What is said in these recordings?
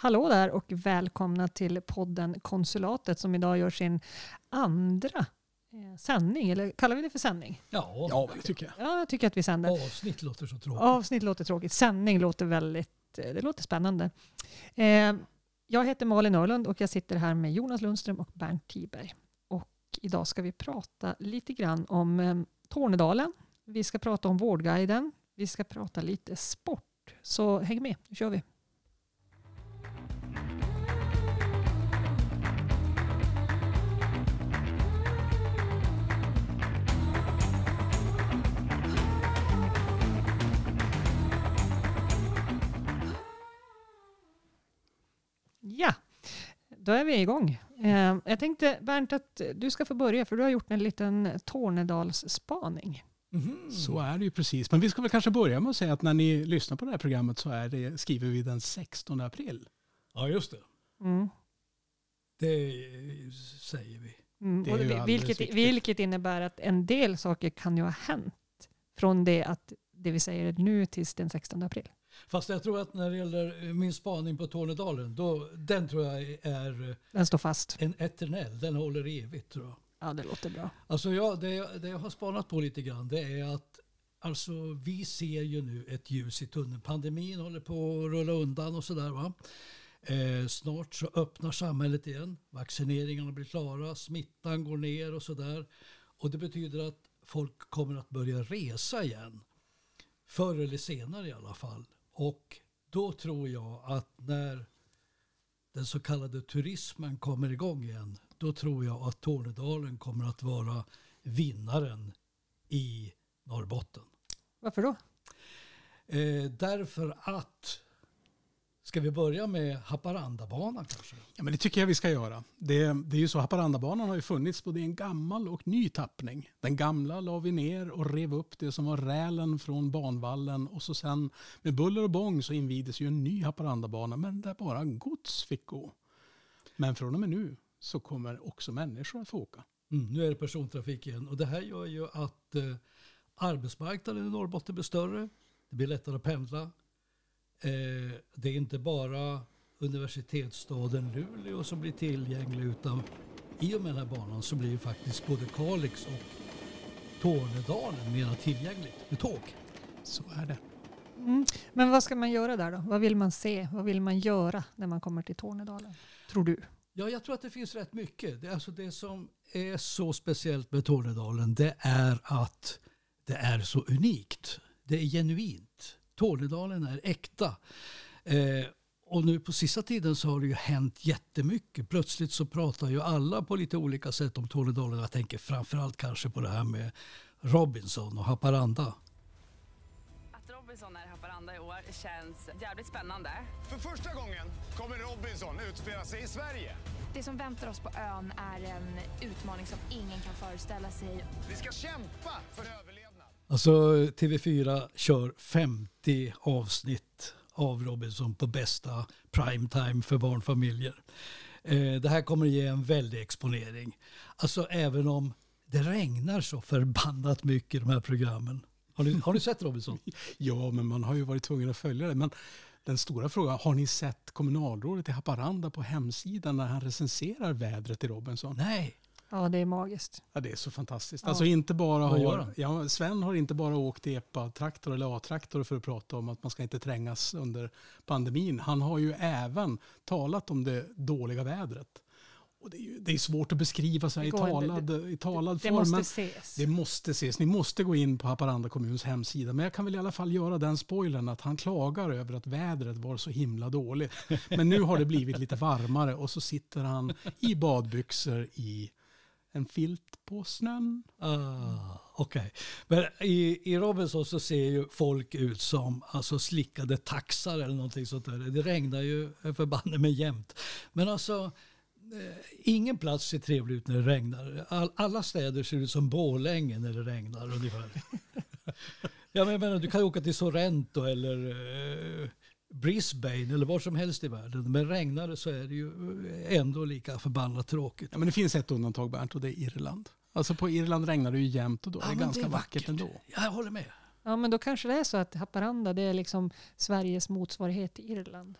Hallå där och välkomna till podden Konsulatet som idag gör sin andra eh, sändning. Eller kallar vi det för sändning? Ja, Ja, det tycker jag. Ja, jag tycker att vi sänder. avsnitt låter så tråkigt. Avsnitt låter tråkigt. Sändning låter väldigt eh, det låter spännande. Eh, jag heter Malin Örlund och jag sitter här med Jonas Lundström och Bernt Tiberg. Och idag ska vi prata lite grann om Tornedalen. Vi ska prata om Vårdguiden. Vi ska prata lite sport. Så häng med, nu kör vi. Ja, då är vi igång. Eh, jag tänkte Bernt att du ska få börja för du har gjort en liten Tornedalsspaning. Mhm. Så är det ju precis. Men vi ska väl kanske börja med att säga att när ni lyssnar på det här programmet så är det, skriver vi den 16 april. Ja, just det. Mm. Det säger vi. Mm. Det det, vilket, vilket innebär att en del saker kan ju ha hänt från det att det vi säger nu tills den 16 april. Fast jag tror att när det gäller min spaning på Tornedalen, då, den tror jag är Den står fast. en eternell. Den håller evigt tror jag. Ja, det låter bra. Alltså jag, det, jag- det jag har spanat på lite grann det är att alltså, vi ser ju nu ett ljus i tunneln. Pandemin håller på att rulla undan och sådär. Va? Eh, snart så öppnar samhället igen. Vaccineringarna blir klara, smittan går ner och sådär. Och det betyder att folk kommer att börja resa igen. Förr eller senare i alla fall. Och då tror jag att när den så kallade turismen kommer igång igen, då tror jag att Tornedalen kommer att vara vinnaren i Norrbotten. Varför då? Eh, därför att, ska vi börja med Haparandabanan kanske? Ja, men det tycker jag vi ska göra. Det, det är ju så, Haparandabanan har ju funnits både i en gammal och ny tappning. Den gamla la vi ner och rev upp det som var rälen från banvallen och så sen med buller och bång så invigdes ju en ny Haparandabana men där bara gods fick gå. Men från och med nu så kommer också människor att få åka. Mm, nu är det persontrafik igen och det här gör ju att eh, arbetsmarknaden i Norrbotten blir större. Det blir lättare att pendla. Eh, det är inte bara universitetsstaden Luleå som blir tillgänglig utan i och med den här banan så blir ju faktiskt både Kalix och Tornedalen mera tillgängligt med tåg. Så är det. Mm. Men vad ska man göra där då? Vad vill man se? Vad vill man göra när man kommer till Tornedalen? Tror du? Ja, jag tror att det finns rätt mycket. Det, är alltså det som är så speciellt med Tornedalen det är att det är så unikt. Det är genuint. Tornedalen är äkta. Eh, och nu på sista tiden så har det ju hänt jättemycket. Plötsligt så pratar ju alla på lite olika sätt om Tornedalen. Jag tänker framförallt kanske på det här med Robinson och Haparanda. Att Robinson är i Haparanda i år känns jävligt spännande. För första gången kommer Robinson utspela sig i Sverige. Det som väntar oss på ön är en utmaning som ingen kan föreställa sig. Vi ska kämpa för överlevnad. Alltså TV4 kör 50 avsnitt av Robinson på bästa primetime för barnfamiljer. Eh, det här kommer ge en väldig exponering. Alltså även om det regnar så förbannat mycket i de här programmen. Har ni, har ni sett Robinson? Ja, men man har ju varit tvungen att följa det. Men den stora frågan, har ni sett kommunalrådet i Haparanda på hemsidan när han recenserar vädret i Robinson? Nej. Ja, det är magiskt. Ja, det är så fantastiskt. Ja. Alltså inte bara har, ja, Sven har inte bara åkt epa-traktor eller A-traktor för att prata om att man ska inte trängas under pandemin. Han har ju även talat om det dåliga vädret. Och det, är ju, det är svårt att beskriva så här Det i talad, i talad Det form. måste men ses. det måste ses. Ni måste gå in på Haparanda kommuns hemsida. Men jag kan väl i alla fall göra den spoilern att han klagar över att vädret var så himla dåligt. Men nu har det blivit lite varmare och så sitter han i badbyxor i en filt på snön. Ah, Okej. Men i, i Robinson så ser ju folk ut som alltså, slickade taxar eller någonting sånt där. Det regnar ju förbanne med jämt. Men alltså, eh, ingen plats ser trevlig ut när det regnar. All, alla städer ser ut som Borlänge när det regnar ungefär. ja, men jag menar, du kan ju åka till Sorrento eller eh, Brisbane eller var som helst i världen. Men regnar det så är det ju ändå lika förbannat tråkigt. Ja, men det finns ett undantag Bernt och det är Irland. Alltså på Irland regnar det ju jämt och då är Ja, det men ganska det är vackert, vackert. ändå. Jag håller med. Ja, men då kanske det är så att Haparanda det är liksom Sveriges motsvarighet till Irland.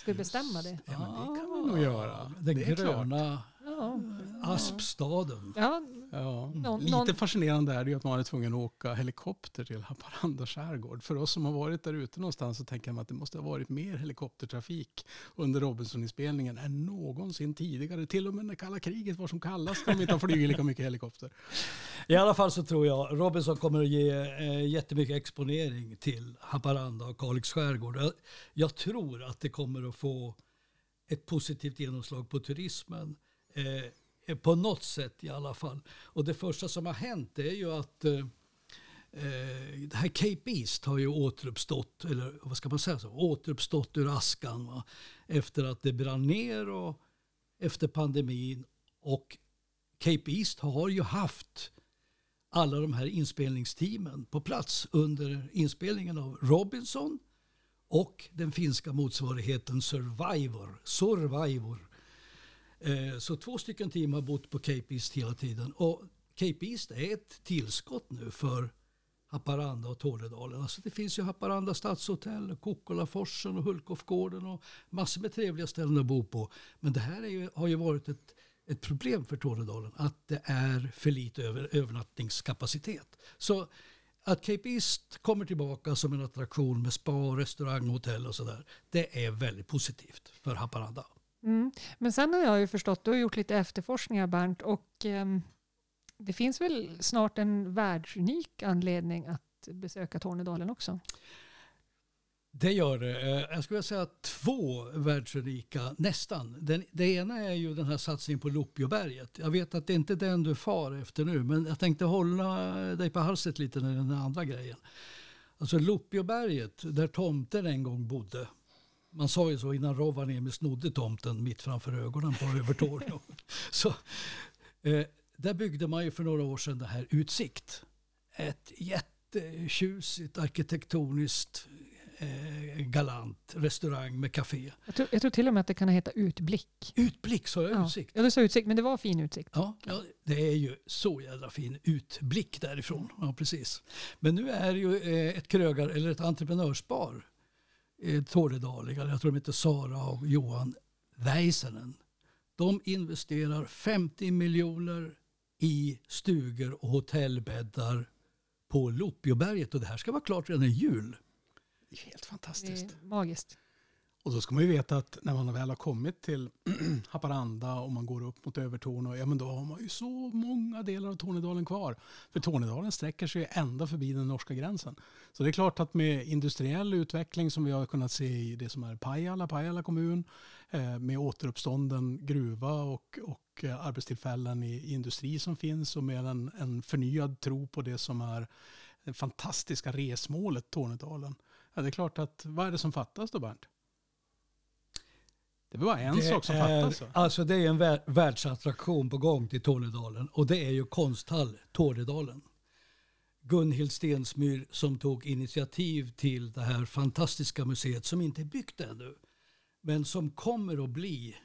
Ska vi bestämma det? Ja, men det kan vi nog göra. Den Det är klart. gröna Ja. Aspstaden. ja Ja. Någon- Lite någon- fascinerande är det ju att man är tvungen att åka helikopter till Haparanda skärgård. För oss som har varit där ute någonstans så tänker man att det måste ha varit mer helikoptertrafik under Robinson-inspelningen än någonsin tidigare. Till och med när kalla kriget var som kallast de inte har flugit lika mycket helikopter. I alla fall så tror jag Robinson kommer att ge eh, jättemycket exponering till Haparanda och Kalix skärgård. Jag, jag tror att det kommer att få ett positivt genomslag på turismen. Eh, på något sätt i alla fall. Och det första som har hänt är ju att eh, eh, det här Cape East har ju återuppstått, eller vad ska man säga, så, återuppstått ur askan va? efter att det brann ner och efter pandemin. Och Cape East har ju haft alla de här inspelningsteamen på plats under inspelningen av Robinson och den finska motsvarigheten Survivor. Survivor. Eh, Så två stycken team har bott på Cape East hela tiden. Och Cape East är ett tillskott nu för Haparanda och Tornedalen. Alltså det finns ju Haparanda stadshotell, Kokkolaforsen och Hulkofgården och massor med trevliga ställen att bo på. Men det här är ju, har ju varit ett, ett problem för Tornedalen att det är för lite över, övernattningskapacitet. Så att Cape East kommer tillbaka som en attraktion med spa, restaurang, hotell och sådär. Det är väldigt positivt för Haparanda. Mm. Men sen har jag ju förstått, du har gjort lite efterforskningar Bernt och eh, det finns väl snart en världsunik anledning att besöka Tornedalen också? Det gör det. Eh, jag skulle vilja säga två världsunika, nästan. Den, det ena är ju den här satsningen på Lopioberget. Jag vet att det inte är den du far efter nu, men jag tänkte hålla dig på halset lite när den andra grejen. Alltså Lopioberget, där tomten en gång bodde. Man sa ju så innan Rovaniemi snodde tomten mitt framför ögonen på Övertorneå. så, eh, där byggde man ju för några år sedan det här Utsikt. Ett jättetjusigt arkitektoniskt eh, galant restaurang med café. Jag tror, jag tror till och med att det kan heta utblick. Utblick, sa jag Ja, utsikt? ja du sa utsikt, men det var fin utsikt. Ja, ja, det är ju så jädra fin utblick därifrån. Ja, precis. Men nu är det ju eh, ett krögar eller ett entreprenörspar, eh, Tornedaligar, jag tror de heter Sara och Johan Väisänen. De investerar 50 miljoner i stugor och hotellbäddar på Lopioberget och det här ska vara klart redan i jul. Det är helt Det fantastiskt. är magiskt. Och då ska man ju veta att när man väl har kommit till Haparanda och man går upp mot Övertorneå, ja men då har man ju så många delar av Tornedalen kvar. För Tornedalen sträcker sig ju ända förbi den norska gränsen. Så det är klart att med industriell utveckling som vi har kunnat se i det som är Pajala, Pajala kommun, eh, med återuppstånden gruva och, och eh, arbetstillfällen i, i industri som finns och med en, en förnyad tro på det som är det fantastiska resmålet Tornedalen. Ja, det är klart att, vad är det som fattas då Bernt? Det är bara en Det sak som är, fattas. Alltså det är en vär, världsattraktion på gång till Tornedalen och det är ju konsthall Tornedalen. Gunhild Stensmyr som tog initiativ till det här fantastiska museet som inte är byggt ännu men som kommer att bli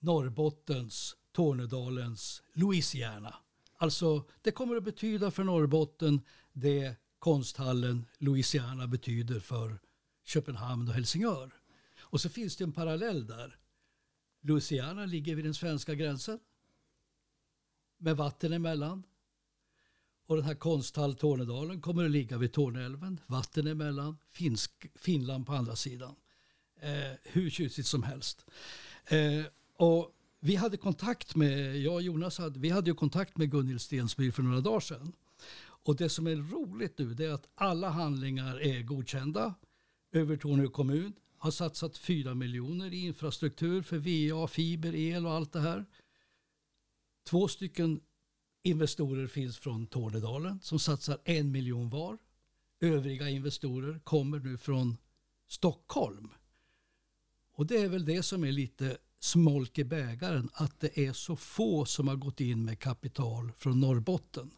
Norrbottens, Tornedalens Louisiana. Alltså det kommer att betyda för Norrbotten det konsthallen Louisiana betyder för Köpenhamn och Helsingör. Och så finns det en parallell där. Louisiana ligger vid den svenska gränsen med vatten emellan. Och den här konsthall Tornedalen kommer att ligga vid Torneälven, vatten emellan, Finsk, Finland på andra sidan. Eh, hur tjusigt som helst. Eh, och vi hade kontakt med, jag och Jonas hade, vi hade ju kontakt med Gunhild Stensmyr för några dagar sedan. Och det som är roligt nu det är att alla handlingar är godkända. Övertorneå kommun har satsat 4 miljoner i infrastruktur för VA, fiber, el och allt det här. Två stycken investorer finns från Tornedalen som satsar en miljon var. Övriga investorer kommer nu från Stockholm. Och det är väl det som är lite smolk i bägaren, att det är så få som har gått in med kapital från Norrbotten.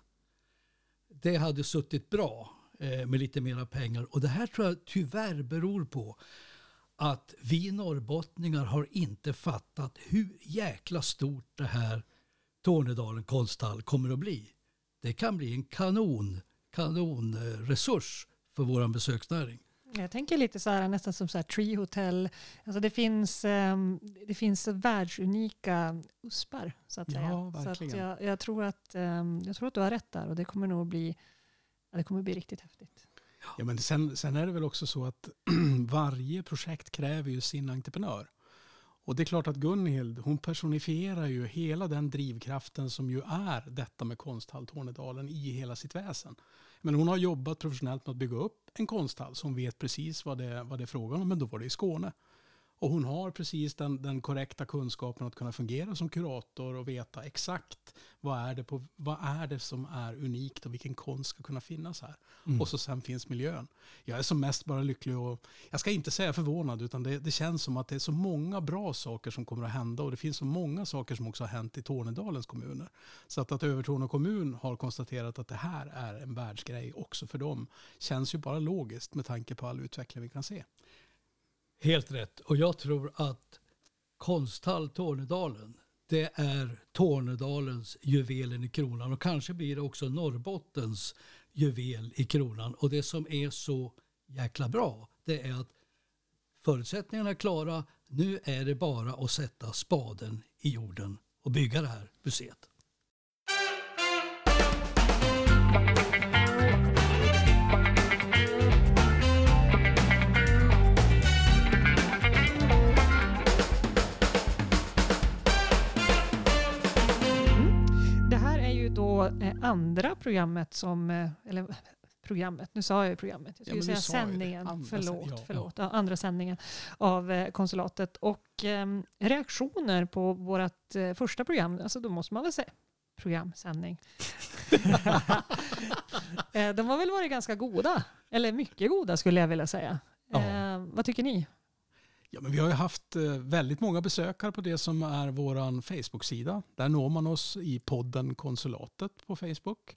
Det hade suttit bra eh, med lite mera pengar och det här tror jag tyvärr beror på att vi norrbottningar har inte fattat hur jäkla stort det här Tornedalen konsthall kommer att bli. Det kan bli en kanon, kanonresurs för vår besöksnäring. Jag tänker lite så här, nästan som så här Tree Hotel. Alltså det, finns, um, det finns världsunika uspar så att Ja, säga. Så att jag, jag, tror att, um, jag tror att du har rätt där och det kommer nog bli, det kommer bli riktigt häftigt. Ja, men sen, sen är det väl också så att varje projekt kräver ju sin entreprenör. Och det är klart att Gunhild, hon personifierar ju hela den drivkraften som ju är detta med konsthall Tornedalen i hela sitt väsen. Men hon har jobbat professionellt med att bygga upp en konsthall så hon vet precis vad det, vad det är frågan om, men då var det i Skåne. Och hon har precis den, den korrekta kunskapen att kunna fungera som kurator och veta exakt vad är, det på, vad är det som är unikt och vilken konst ska kunna finnas här. Och så sen finns miljön. Jag är som mest bara lycklig och jag ska inte säga förvånad utan det, det känns som att det är så många bra saker som kommer att hända och det finns så många saker som också har hänt i Tornedalens kommuner. Så att, att Övertorneå kommun har konstaterat att det här är en världsgrej också för dem känns ju bara logiskt med tanke på all utveckling vi kan se. Helt rätt. Och jag tror att Konsthall Tornedalen, det är Tornedalens juvelen i kronan och kanske blir det också Norrbottens juvel i kronan. Och det som är så jäkla bra, det är att förutsättningarna är klara. Nu är det bara att sätta spaden i jorden och bygga det här museet. Eh, andra programmet som, eh, eller programmet, nu sa jag ju programmet, jag Ja, skulle du säga sändningen, Andra förlåt, ja, förlåt, ja. andra sändningen av eh, konsulatet. Och eh, reaktioner på vårt eh, första program, alltså då måste man väl säga programsändning. eh, de har väl varit ganska goda, eller mycket goda skulle jag vilja säga. Ja. Vad tycker ni? Ja, men vi har ju haft eh, väldigt många besökare på det som är vår Facebook-sida. Där når man oss i podden Konsulatet på Facebook.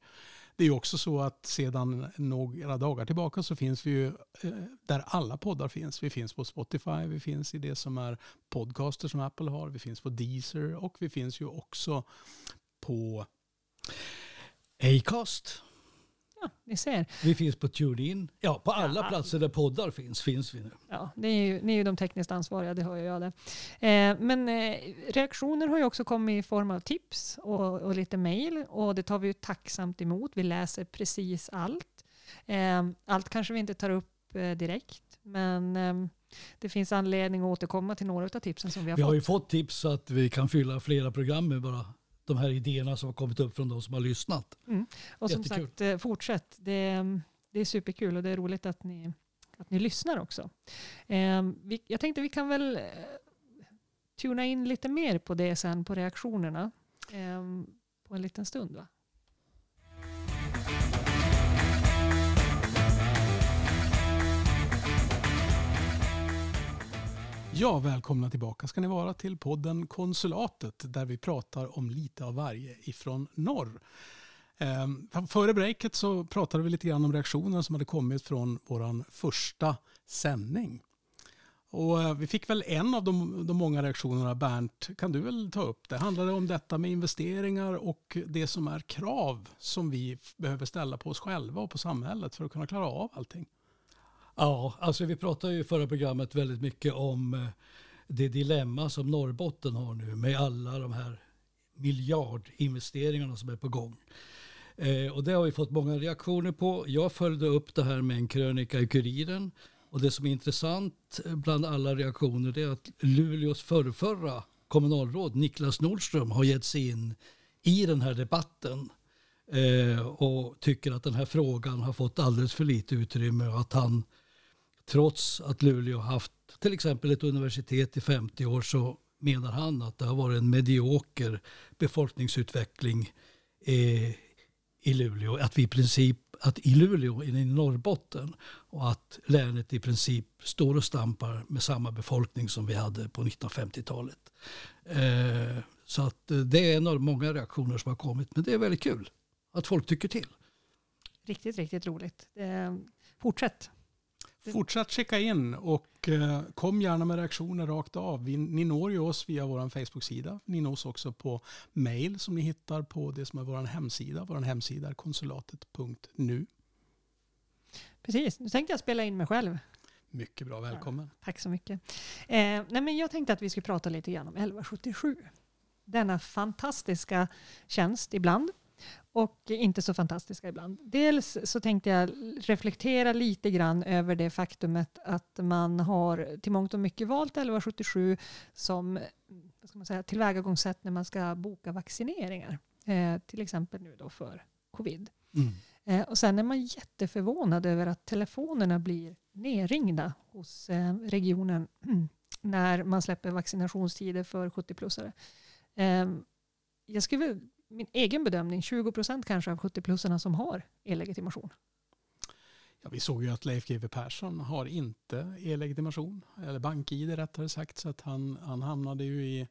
Det är ju också så att sedan några dagar tillbaka så finns vi ju eh, där alla poddar finns. Vi finns på Spotify, vi finns i det som är podcaster som Apple har, vi finns på Deezer och vi finns ju också på Acast. Ja, ni ser. Vi finns på TuneIn. Ja, på alla Ja. platser där poddar finns, finns vi nu. Ja, ni är, ju, ni är ju de tekniskt ansvariga, det hör jag det. Eh, men eh, reaktioner har ju också kommit i form av tips och, och lite mejl och det tar vi ju tacksamt emot. Vi läser precis allt. Eh, allt kanske vi inte tar upp eh, direkt, men eh, det finns anledning att återkomma till några av tipsen som vi har Vi fått. har ju fått tips så att vi kan fylla flera program med bara de här idéerna som har kommit upp från de som har lyssnat. Och som Jättekul. sagt, eh, fortsätt. Det, det är superkul och det är roligt att ni, att ni lyssnar också. Eh, vi, jag tänkte vi kan väl eh, tuna in lite mer på det sen, på reaktionerna, eh, på en liten stund. Va? Ja, välkomna tillbaka ska ni vara till podden Konsulatet där vi pratar om lite av varje ifrån norr. Ehm, före breaket så pratade vi lite grann om reaktioner som hade kommit från vår första sändning. Och eh, vi fick väl en av de, de många reaktionerna, Bernt, kan du väl ta upp? Det handlade om detta med investeringar och det som är krav som vi behöver ställa på oss själva och på samhället för att kunna klara av allting. Ja, alltså vi pratade ju i förra programmet väldigt mycket om eh, det dilemma som Norrbotten har nu med alla de här miljardinvesteringarna som är på gång. Eh, och det har vi fått många reaktioner på. Jag följde upp det här med en krönika i Kuriren. Och det som är intressant eh, bland alla reaktioner det är att Luleås förrförra kommunalråd Niklas Nordström har gett sig in i den här debatten eh, och tycker att den här frågan har fått alldeles för lite utrymme och att han trots att Luleå haft till exempel ett universitet i 50 år så menar han att det har varit en medioker befolkningsutveckling eh, i Luleå. Att vi i princip, att i Luleå, i Norrbotten och att länet i princip står och stampar med samma befolkning som vi hade på 1950-talet. Eh, så att eh, det är en av många reaktioner som har kommit, men det är väldigt kul att folk tycker till. Riktigt, riktigt roligt. Eh, fortsätt. Fortsätt checka in och eh, kom gärna med reaktioner rakt av. Vi, ni når ju oss via vår Facebook-sida. Ni nås också på mail som ni hittar på det som är vår hemsida. Vår hemsida är konsulatet.nu. Precis, nu tänkte jag spela in mig själv. Mycket bra, välkommen. Tack så mycket. Eh, nej men jag tänkte att vi skulle prata lite grann om 1177. Denna fantastiska tjänst ibland och inte så fantastiska ibland. Dels så tänkte jag reflektera lite grann över det faktumet att man har till mångt och mycket valt 1177 som vad ska man säga, tillvägagångssätt när man ska boka vaccineringar. Eh, till exempel nu då för covid. Mm. Eh, och sen är man jätteförvånad över att telefonerna blir nerringda hos eh, regionen när man släpper vaccinationstider för 70-plussare. Eh, jag skulle, min egen bedömning, 20 procent kanske av 70-plussarna som har e-legitimation. Ja, vi såg ju att Leif GW Persson har inte e-legitimation, eller bank-id rättare sagt, så att han, han hamnade ju i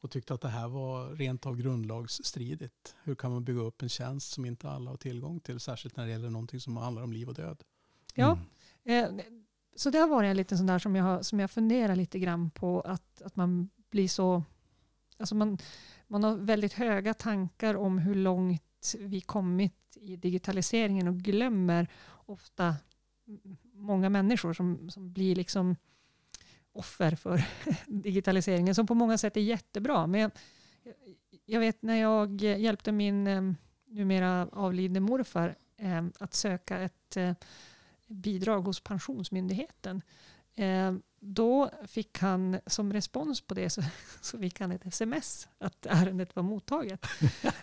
och tyckte att det här var rent av grundlagsstridigt. Hur kan man bygga upp en tjänst som inte alla har tillgång till, särskilt när det gäller någonting som handlar om liv och död. Ja, eh, så det har varit en liten sån där som jag, som jag funderar lite grann på att, att man blir så... Alltså man, man har väldigt höga tankar om hur långt vi kommit i digitaliseringen och glömmer ofta många människor som, som blir liksom offer för digitaliseringen som på många sätt är jättebra. Men jag, jag vet när jag hjälpte min eh, numera avlidne morfar eh, att söka ett eh, bidrag hos Pensionsmyndigheten. Då fick han som respons på det så, så fick han ett sms att ärendet var mottaget.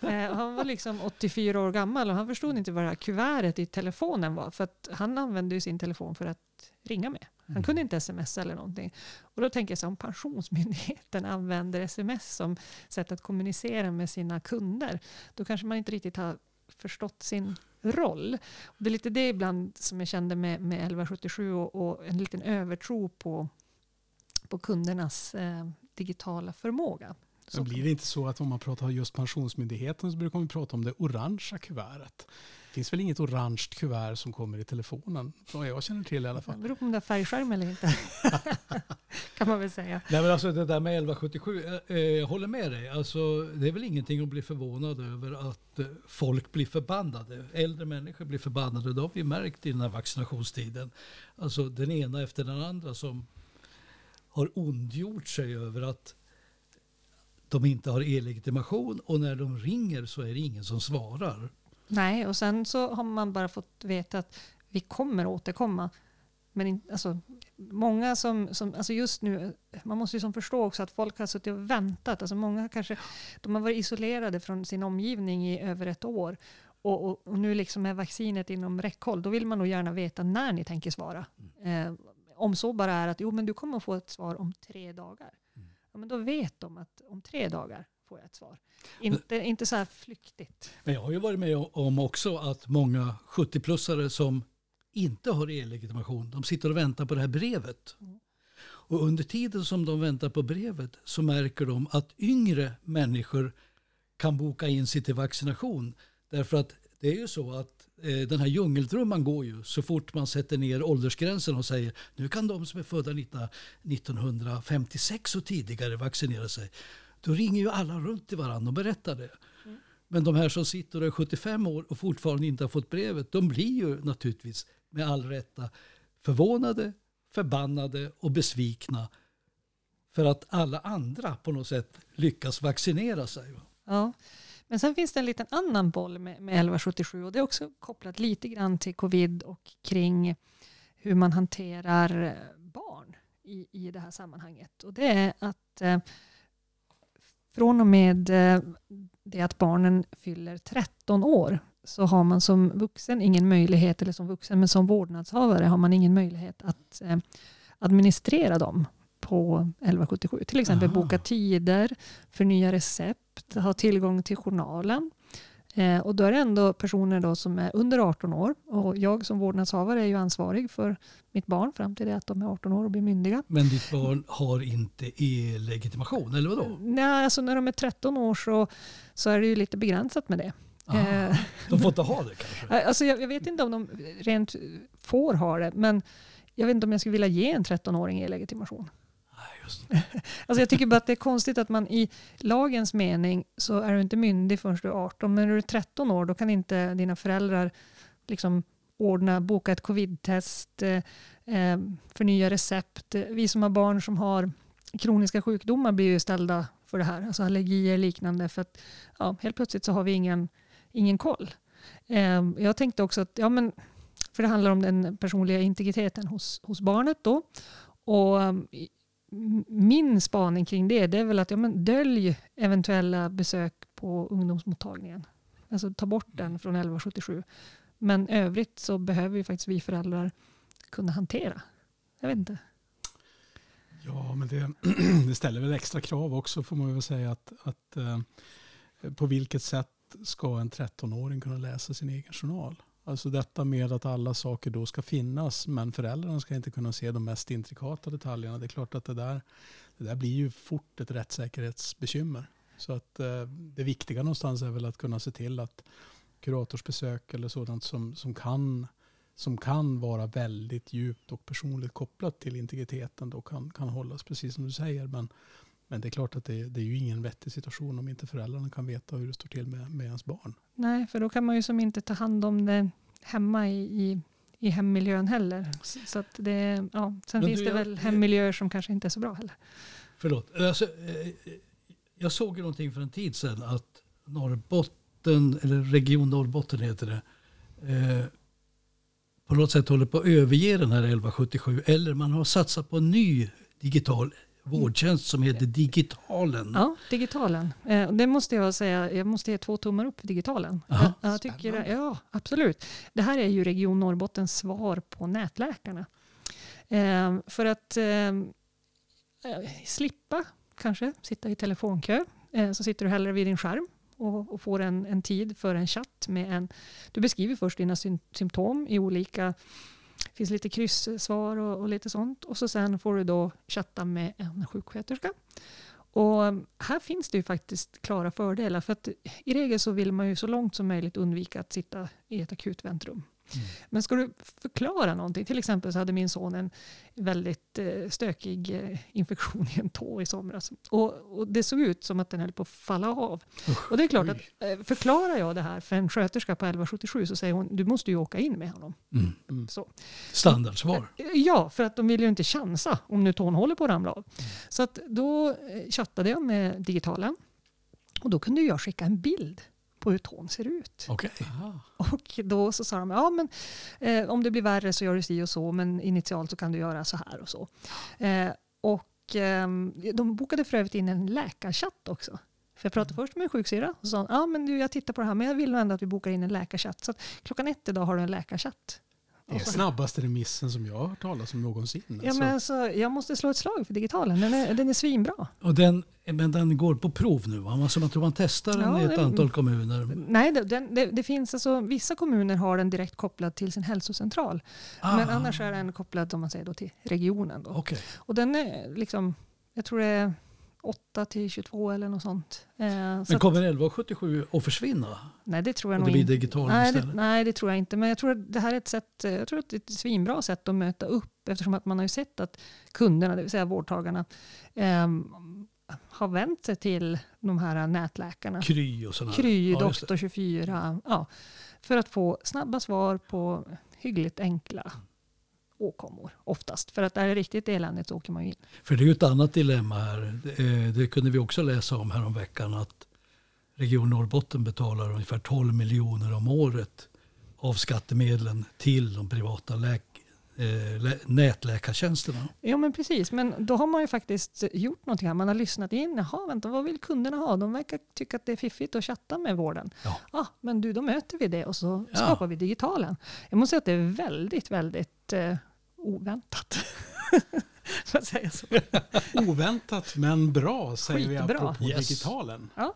han var liksom 84 år gammal och han förstod inte vad det här kuvertet i telefonen var. För att han använde sin telefon för att ringa med. Han kunde inte sms eller någonting. Och då tänker jag så om Pensionsmyndigheten använder sms som sätt att kommunicera med sina kunder, då kanske man inte riktigt har förstått sin roll. Och det är lite det ibland som jag kände med, med 1177 och, och en liten övertro på, på kundernas eh, digitala förmåga. Så blir det inte så att om man pratar just Pensionsmyndigheten så brukar man prata om det orangea kuvertet. Det finns väl inget orange kuvert som kommer i telefonen, vad jag känner till i alla fall. Det beror på om det är färgskärm eller inte. kan man väl säga. Nej, men alltså det där med 1177, eh, jag håller med dig. Alltså, det är väl ingenting att bli förvånad över att eh, folk blir förbannade. Äldre människor blir förbannade. Det har vi märkt i den här vaccinationstiden. Alltså den ena efter den andra som har ondgjort sig över att de inte har e-legitimation och när de ringer så är det ingen som svarar. Nej, och sen så har man bara fått veta att vi kommer återkomma. Men in, alltså, många som, som, alltså just nu, man måste ju som förstå också att folk har suttit och väntat. Alltså många kanske, de har varit isolerade från sin omgivning i över ett år. Och, och, och nu liksom är vaccinet inom räckhåll. Då vill man nog gärna veta när ni tänker svara. Mm. Eh, om så bara är att jo, men du kommer få ett svar om tre dagar. Mm. Ja, men då vet de att om tre dagar får jag ett svar. Inte, inte så här flyktigt. Men jag har ju varit med om också att många 70-plussare som inte har e-legitimation, de sitter och väntar på det här brevet. Mm. Och under tiden som de väntar på brevet så märker de att yngre människor kan boka in sig till vaccination. Därför att det är ju så att eh, den här djungeltrumman går ju så fort man sätter ner åldersgränsen och säger nu kan de som är födda 1956 och tidigare vaccinera sig. Då ringer ju alla runt till varandra och berättar det. Mm. Men de här som sitter och är 75 år och fortfarande inte har fått brevet, de blir ju naturligtvis med all rätta förvånade, förbannade och besvikna för att alla andra på något sätt lyckas vaccinera sig. Ja, men sen finns det en liten annan boll med, med 1177 och det är också kopplat lite grann till covid och kring hur man hanterar barn i, i det här sammanhanget. Och det är att eh, från och med eh, det att barnen fyller 13 år så har man som vuxen ingen möjlighet, eller som vuxen men som vårdnadshavare har man ingen möjlighet att eh, administrera dem på 1177. Till exempel Aha. boka tider, förnya recept, ha tillgång till journalen. Eh, och då är det ändå personer då som är under 18 år. Och jag som vårdnadshavare är ju ansvarig för mitt barn fram till det att de är 18 år och blir myndiga. Men ditt barn har inte e-legitimation, eller vadå? Nej, alltså när de är 13 år så, så är det ju lite begränsat med det. Aha, eh, de får inte ha det kanske? Alltså jag, jag, vet inte om de rent får ha det, men jag vet inte om jag skulle vilja ge en 13-åring e-legitimation. Alltså jag tycker bara att det är konstigt att man i lagens mening så är du inte myndig förrän du är 18. Men när du är 13 år då kan inte dina föräldrar liksom ordna, boka ett covidtest, eh, eh, förnya recept. Vi som har barn som har kroniska sjukdomar blir ju ställda för det här, alltså allergier och liknande. För att ja, helt plötsligt så har vi ingen, ingen koll. Eh, jag tänkte också att, ja men, för det handlar om den personliga integriteten hos, hos barnet då. Och eh, min spaning kring det, det är väl att ja, men dölj eventuella besök på ungdomsmottagningen. Alltså ta bort den från 1177. Men övrigt så behöver ju faktiskt vi föräldrar kunna hantera. Jag vet inte. Ja, men det, det ställer väl extra krav också får man väl säga att, att eh, på vilket sätt ska en 13-åring kunna läsa sin egen journal? Alltså detta med att alla saker då ska finnas men föräldrarna ska inte kunna se de mest intrikata detaljerna. Det är klart att det där, det där blir ju fort ett rättssäkerhetsbekymmer. Så att eh, det viktiga någonstans är väl att kunna se till att kuratorsbesök eller sådant som, som, kan, som kan vara väldigt djupt och personligt kopplat till integriteten då kan, kan hållas precis som du säger. Men, men det är klart att det, det är ju ingen vettig situation om inte föräldrarna kan veta hur det står till med, med ens barn. Nej, för då kan man ju som inte ta hand om det hemma i, i, i hemmiljön heller. Så att det, ja. Sen Men finns du, det jag- väl hemmiljöer som kanske inte är så bra heller. Förlåt. Alltså, eh, jag såg ju någonting för en tid sedan att Norrbotten, eller Region Norrbotten heter det, eh, på något sätt håller på att överge den här 1177. Eller man har satsat på en ny digital vårdtjänst som heter Digitalen. Ja, digitalen. Eh, det måste jag säga, jag måste ge två tummar upp för digitalen. Aha, jag, jag tycker, ja, absolut. Det här är ju Region Norrbottens svar på nätläkarna. Eh, för att eh, eh, slippa kanske sitta i telefonkö eh, så sitter du hellre vid din skärm och, och får en, en tid för en chatt med en... Du beskriver först dina sym- symptom i olika... Det finns lite kryssvar och, och lite sånt. Och så sen får du då chatta med en sjuksköterska. Och här finns det ju faktiskt klara fördelar. För att i regel så vill man ju så långt som möjligt undvika att sitta i ett akut väntrum. Men ska du förklara någonting, till exempel så hade min son en väldigt eh, stökig eh, infektion i en tå i somras. Och, och det såg ut som att den höll på att falla av. och det är klart att eh, förklarar jag det här för en sköterska på 1177 så säger hon, du måste ju åka in med honom. Mm. Så. Standardsvar. Ja, för att de vill ju inte chansa om nu tån håller på att ramla av. Så att då chattade jag med digitalen och då kunde jag skicka en bild på hur tån ser ut. Okej. Och då så sa de, ja men eh, om det blir värre så gör du si och så, men initialt så kan du göra så här och så. Eh, och ehm, de bokade för övrigt in en läkarchatt också. För jag pratade först med en sjuksyrra och sa, ja men du jag tittar på det här, men jag vill nog ändå att vi bokar in en läkarchatt. Så att klockan ett idag har du en läkarchatt. Det är snabbaste remissen som jag har hört talas om någonsin. Ja, Alltså, men alltså, jag måste slå ett slag för digitalen, den är, den är svinbra. Och den, men den går på prov nu va? Alltså man tror man testar den Ja, i ett den- antal kommuner. Nej, det, den, det, det finns alltså, vissa kommuner har den direkt kopplad till sin hälsocentral. Men Ah, annars är den kopplad om man säger då, till regionen. Då. Okej. Och den är liksom, jag tror det är 8 till 22 eller något sånt. Eh, så Men att- kommer 1177 att försvinna? nej, det tror jag nog blir inte. Nej det, nej, det tror jag inte. Men jag tror att det här är ett sätt, eh, jag tror att det är ett svinbra sätt att möta upp eftersom att man har ju sett att kunderna, det vill säga vårdtagarna, ehm, har vänt sig till de här nätläkarna. Kry och sådana Kry, Ja, just det. Doktor 24, ja, för att få snabba svar på hyggligt enkla åkommor oftast. För att är det riktigt eländigt så åker man ju in. För det är ju ett annat dilemma här. Det, eh, det kunde vi också läsa om här om veckan att Region Norrbotten betalar ungefär 12 miljoner om året av skattemedlen till de privata läk, eh, lä, nätläkartjänsterna. Ja men precis, men då har man ju faktiskt gjort någonting här. Man har lyssnat in. Jaha, vänta, vad vill kunderna ha? De verkar tycka att det är fiffigt att chatta med vården. Ja. Ah, men du, då möter vi det och så Ja. skapar vi digitalen. Jag måste säga att det är väldigt, väldigt eh, oväntat. Får jag säga så? Oväntat men bra säger vi Skitbra. apropå Yes. digitalen. Ja.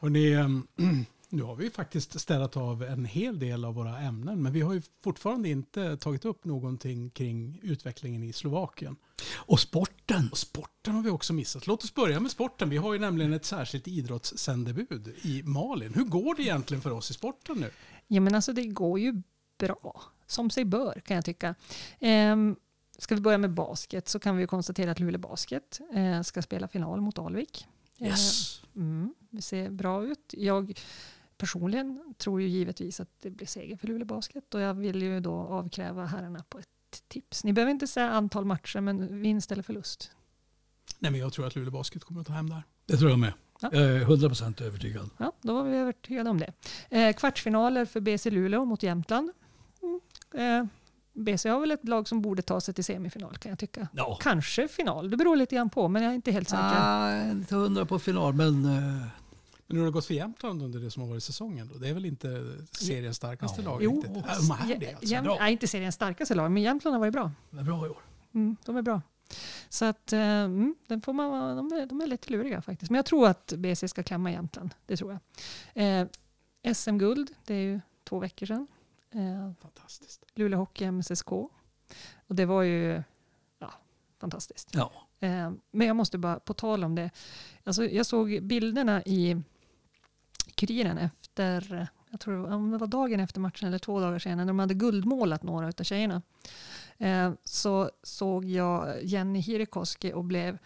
Hörrni, nu har vi faktiskt städat av en hel del av våra ämnen men vi har ju fortfarande inte tagit upp någonting kring utvecklingen i Slovakien. Och sporten. Och sporten har vi också missat. Låt oss börja med sporten. Vi har ju nämligen ett särskilt idrottssändebud i Malin. Hur går det egentligen för oss i sporten nu? Ja, men alltså det går ju bra. Som sig bör kan jag tycka. Ehm, ska vi börja med basket så kan vi ju konstatera att Luleå Basket eh, ska spela final mot Alvik Yes. Mm, det ser bra ut. Jag personligen tror ju givetvis att det blir seger för Luleå Basket och jag vill ju då avkräva herrarna på ett tips. Ni behöver inte säga antal matcher, men vinst eller förlust. Nej, men jag tror att Luleå Basket kommer att ta hem det här. Det tror jag med. Ja. Jag är 100% övertygad. Ja, då var vi övertygade om det. Eh, kvartsfinaler för BC Luleå mot Jämtland. Mm. Eh, BC har väl ett lag som borde ta sig till semifinal kan jag tycka. Ja. Kanske final, det beror lite grann på, men jag är inte helt säker. Ah, inte hundra på final, men eh, Men hur har det gått för Jämtland under det som har varit säsongen? Då? Det är väl inte seriens starkaste Ja. lag? Jo. riktigt? Ja, de här alltså. Jäm- Bra. nej, inte seriens starkaste lag, men Jämtland har varit bra. de är bra i år. Mm, de är bra. Så att, eh, mm, den får man, de, är, de är lite luriga faktiskt. Men jag tror att BC ska klämma Jämtland. Det tror jag. Eh, SM-guld, det är ju två veckor sedan. Eh, Fantastiskt. Luleå Hockey MSSK. Och det var ju ja, fantastiskt. Ja. Eh, men jag måste bara, på tal om det. Alltså, jag såg bilderna i Kuriren efter, jag tror om det var dagen efter matchen eller två dagar senare, när de hade guldmålat några av tjejerna. Eh, så såg jag Jenny Hirikoski och blev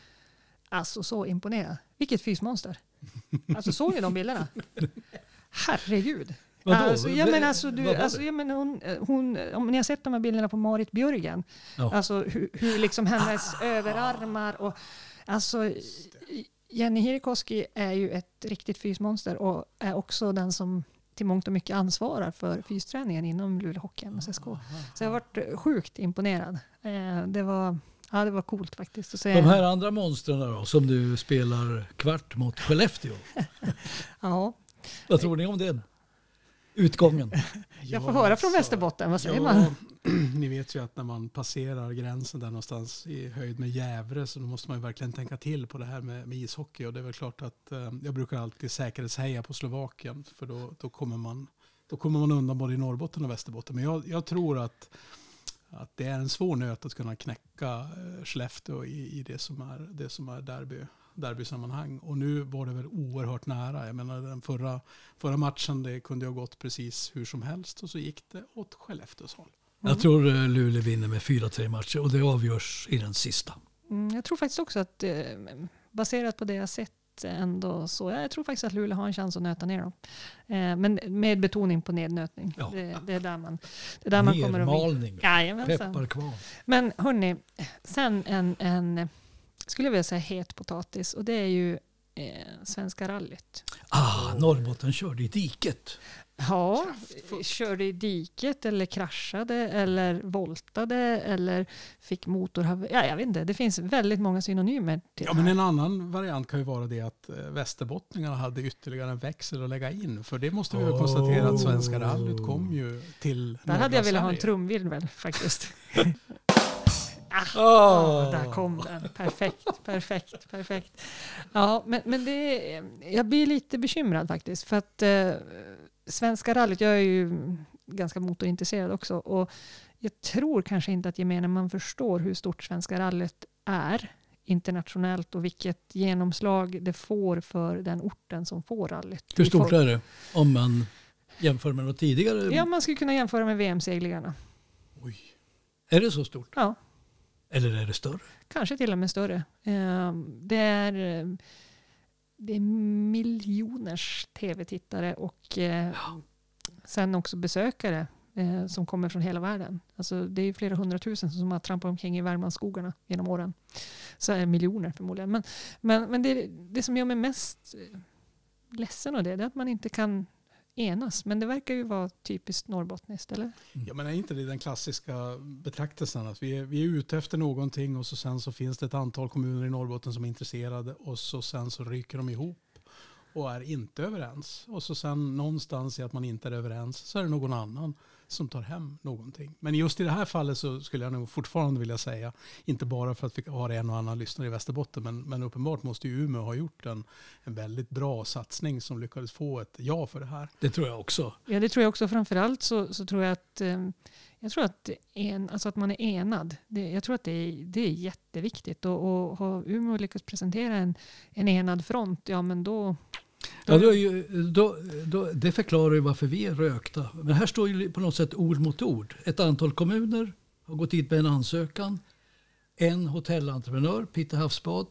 alltså så imponerad. Vilket fysmonster. Alltså såg ni de bilderna? Herregud. Vadå? Alltså, jag Det- menar, alltså, du, vad var alltså, det? jag menar, hon, hon, om ni har sett de här bilderna på Marit Björgen, Ja. alltså hur, hur liksom hennes överarmar och alltså Jenny Hirikoski är ju ett riktigt fysmonster och är också den som till mångt och mycket ansvarar för fysträningen inom Luleå Hockey MSSK. Så jag har varit eh, sjukt imponerad. Eh, det, var, ja, det var coolt faktiskt att se. De här andra monstren då, som du spelar kvart mot Skellefteå. Ja, Vad tror ni om den? Utgången. jag får höra från alltså, Västerbotten, vad säger ja, man? Ni vet ju att när man passerar gränsen där någonstans i höjd med Gävle så då måste man ju verkligen tänka till på det här med, med ishockey. Och det är väl klart att eh, jag brukar alltid säkerhetsheja på Slovakien för då, då, kommer man, då kommer man undan både i Norrbotten och Västerbotten. Men jag, jag tror att, att det är en svår nöt att kunna knäcka eh, Skellefteå i, i det som är, det som är derby derbysammanhang. Och nu var det väl oerhört nära. Jag menar den förra, förra matchen det kunde ha gått precis hur som helst och så gick det åt Skellefteås håll. Jag tror eh, Luleå vinner med 4-3 matcher och det avgörs i den sista. Mm, jag tror faktiskt också att eh, baserat på det jag sett ändå så jag tror faktiskt att Luleå har en chans att nöta ner dem. Eh, men med betoning på nednötning. Ja. Det, det är där man, det är där man kommer att vinna. Pepparkvarn. Men hörni, sen en, en, skulle jag vilja säga het potatis och det är ju eh, Svenska rallyt. Ah, Norrbotten körde i diket. Ja, körde i diket eller kraschade eller voltade eller fick motorhaveri. Ja, jag vet inte, det finns väldigt många synonymer till Ja, men en annan variant kan ju vara det att eh, västerbottningarna hade ytterligare en växel att lägga in. För det måste vi väl konstatera att Svenska rallyt kom ju till Där hade jag velat ha en trumvirvel faktiskt. Oh. Ah, där kom den. Perfekt, perfekt, perfekt. Ja, men, men det, jag blir lite bekymrad faktiskt. För att eh, Svenska rallyt, jag är ju ganska motorintresserad också. Och jag tror kanske inte att gemene man förstår hur stort Svenska rallyt är internationellt och vilket genomslag det får för den orten som får rallyt. Hur stort är det om man jämför med något tidigare? Ja, man skulle kunna jämföra med VM-seglingarna. Oj. Är det så stort? Ja. Eller är det större? Kanske till och med större. Eh, Det är, eh, det är miljoners tv-tittare och eh, sen också besökare som kommer från hela världen. Alltså det är flera hundratusen som har trampat omkring i Värmlandsskogarna genom åren. Så är det miljoner förmodligen. Men, men, men det, det som gör mig mest ledsen av det, det är att man inte kan enas. Men det verkar ju vara typiskt norrbottniskt, eller? Ja, men är inte det den klassiska betraktelsen att vi är, vi är ute efter någonting och så sen så finns det ett antal kommuner i Norrbotten som är intresserade och så sen så ryker de ihop och är inte överens. Och så sen någonstans i att man inte är överens så är det någon annan som tar hem någonting. Men just i det här fallet så skulle jag nog fortfarande vilja säga, inte bara för att vi har en och annan lyssnare i Västerbotten, men, men uppenbart måste ju Umeå ha gjort en, en väldigt bra satsning som lyckades få ett ja för det här. Det tror jag också. Ja, det tror jag också. Framförallt så, så tror jag att, eh, jag tror att, en, alltså att man är enad. Det, jag tror att det är, det är jätteviktigt. Och, och har Umeå lyckats presentera en, en enad front, ja men då... Ja, då, då, då, det förklarar ju varför vi är rökta. Men här står ju på något sätt ord mot ord. Ett antal kommuner har gått in med en ansökan. En hotellentreprenör, Peter Havsbad,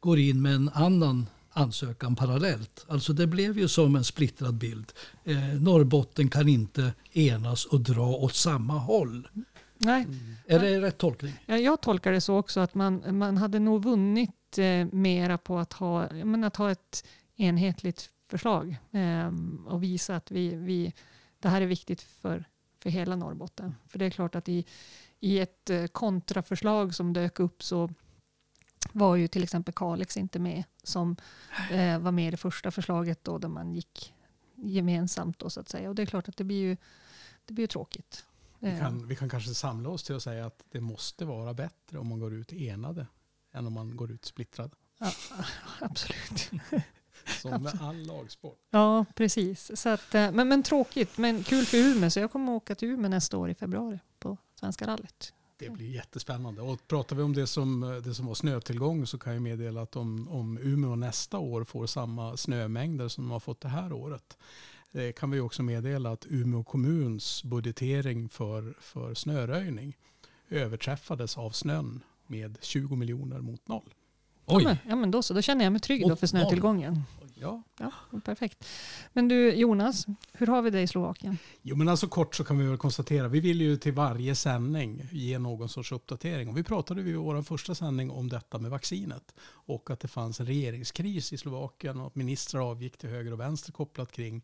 går in med en annan ansökan parallellt. Alltså det blev ju som en splittrad bild. Eh, Norrbotten kan inte enas och dra åt samma håll. Nej, Är det rätt tolkning? Ja, jag tolkar det så också att man, man hade nog vunnit eh, mera på att ha, menar, att ha ett enhetligt förslag eh, och visa att vi, vi, det här är viktigt för, för hela Norrbotten. För det är klart att i, i ett eh, kontraförslag som dök upp så var ju till exempel Kalix inte med som eh, var med i det första förslaget då där man gick gemensamt då så att säga. Och det är klart att det blir ju, det blir ju tråkigt. Vi kan, vi kan kanske samla oss till att säga att det måste vara bättre om man går ut enade än om man går ut splittrad. ja, absolut. Som med all lagsport. Ja, precis. Så att, eh, men, men tråkigt, men kul för Umeå. Så jag kommer att åka till Umeå nästa år i februari på Svenska rallyt. Det blir jättespännande. Och pratar vi om det som, det som var snötillgång så kan jag meddela att om, om Umeå nästa år får samma snömängder som de har fått det här året eh, kan vi också meddela att Umeå kommuns budgetering för, för snöröjning överträffades av snön med 20 miljoner mot noll. Ja men, ja, men då så. Då känner jag mig trygg då för snötillgången. Ja. Ja, perfekt. Men du Jonas, hur har vi det i Slovakien? Jo men alltså kort så kan vi väl konstatera, vi vill ju till varje sändning ge någon sorts uppdatering. Och vi pratade vid vår första sändning om detta med vaccinet. Och att det fanns en regeringskris i Slovakien och att ministrar avgick till höger och vänster kopplat kring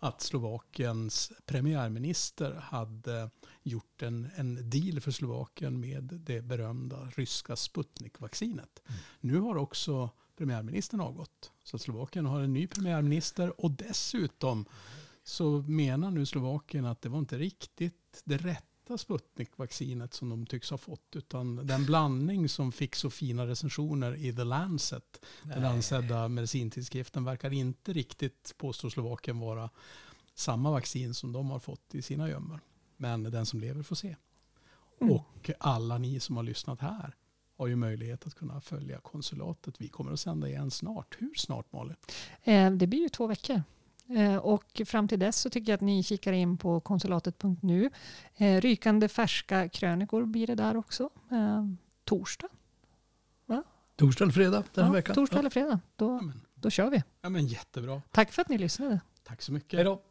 att Slovakiens premiärminister hade gjort en, en deal för Slovakien med det berömda ryska Sputnik-vaccinet. Nu har också premiärministern avgått. Så Slovakien har en ny premiärminister och dessutom så menar nu Slovakien att det var inte riktigt det rätta Sputnik-vaccinet som de tycks ha fått. Utan den blandning som fick så fina recensioner i The Lancet, den ansedda medicintidskriften, verkar inte riktigt, påstår Slovakien, vara samma vaccin som de har fått i sina gömmor. Men den som lever får se. Mm. Och alla ni som har lyssnat här har ju möjlighet att kunna följa konsulatet. Vi kommer att sända igen snart. Hur snart Malin? Eh, det blir ju två veckor. Eh, och fram till dess så tycker jag att ni kikar in på konsulatet.nu. Eh, rykande färska krönikor blir det där också. Eh, torsdag. Torsdag eller fredag den här Ja, veckan? torsdag Ja. eller fredag. Då, då kör vi. ja, men jättebra. Tack för att ni lyssnade. Tack så mycket. Hej då.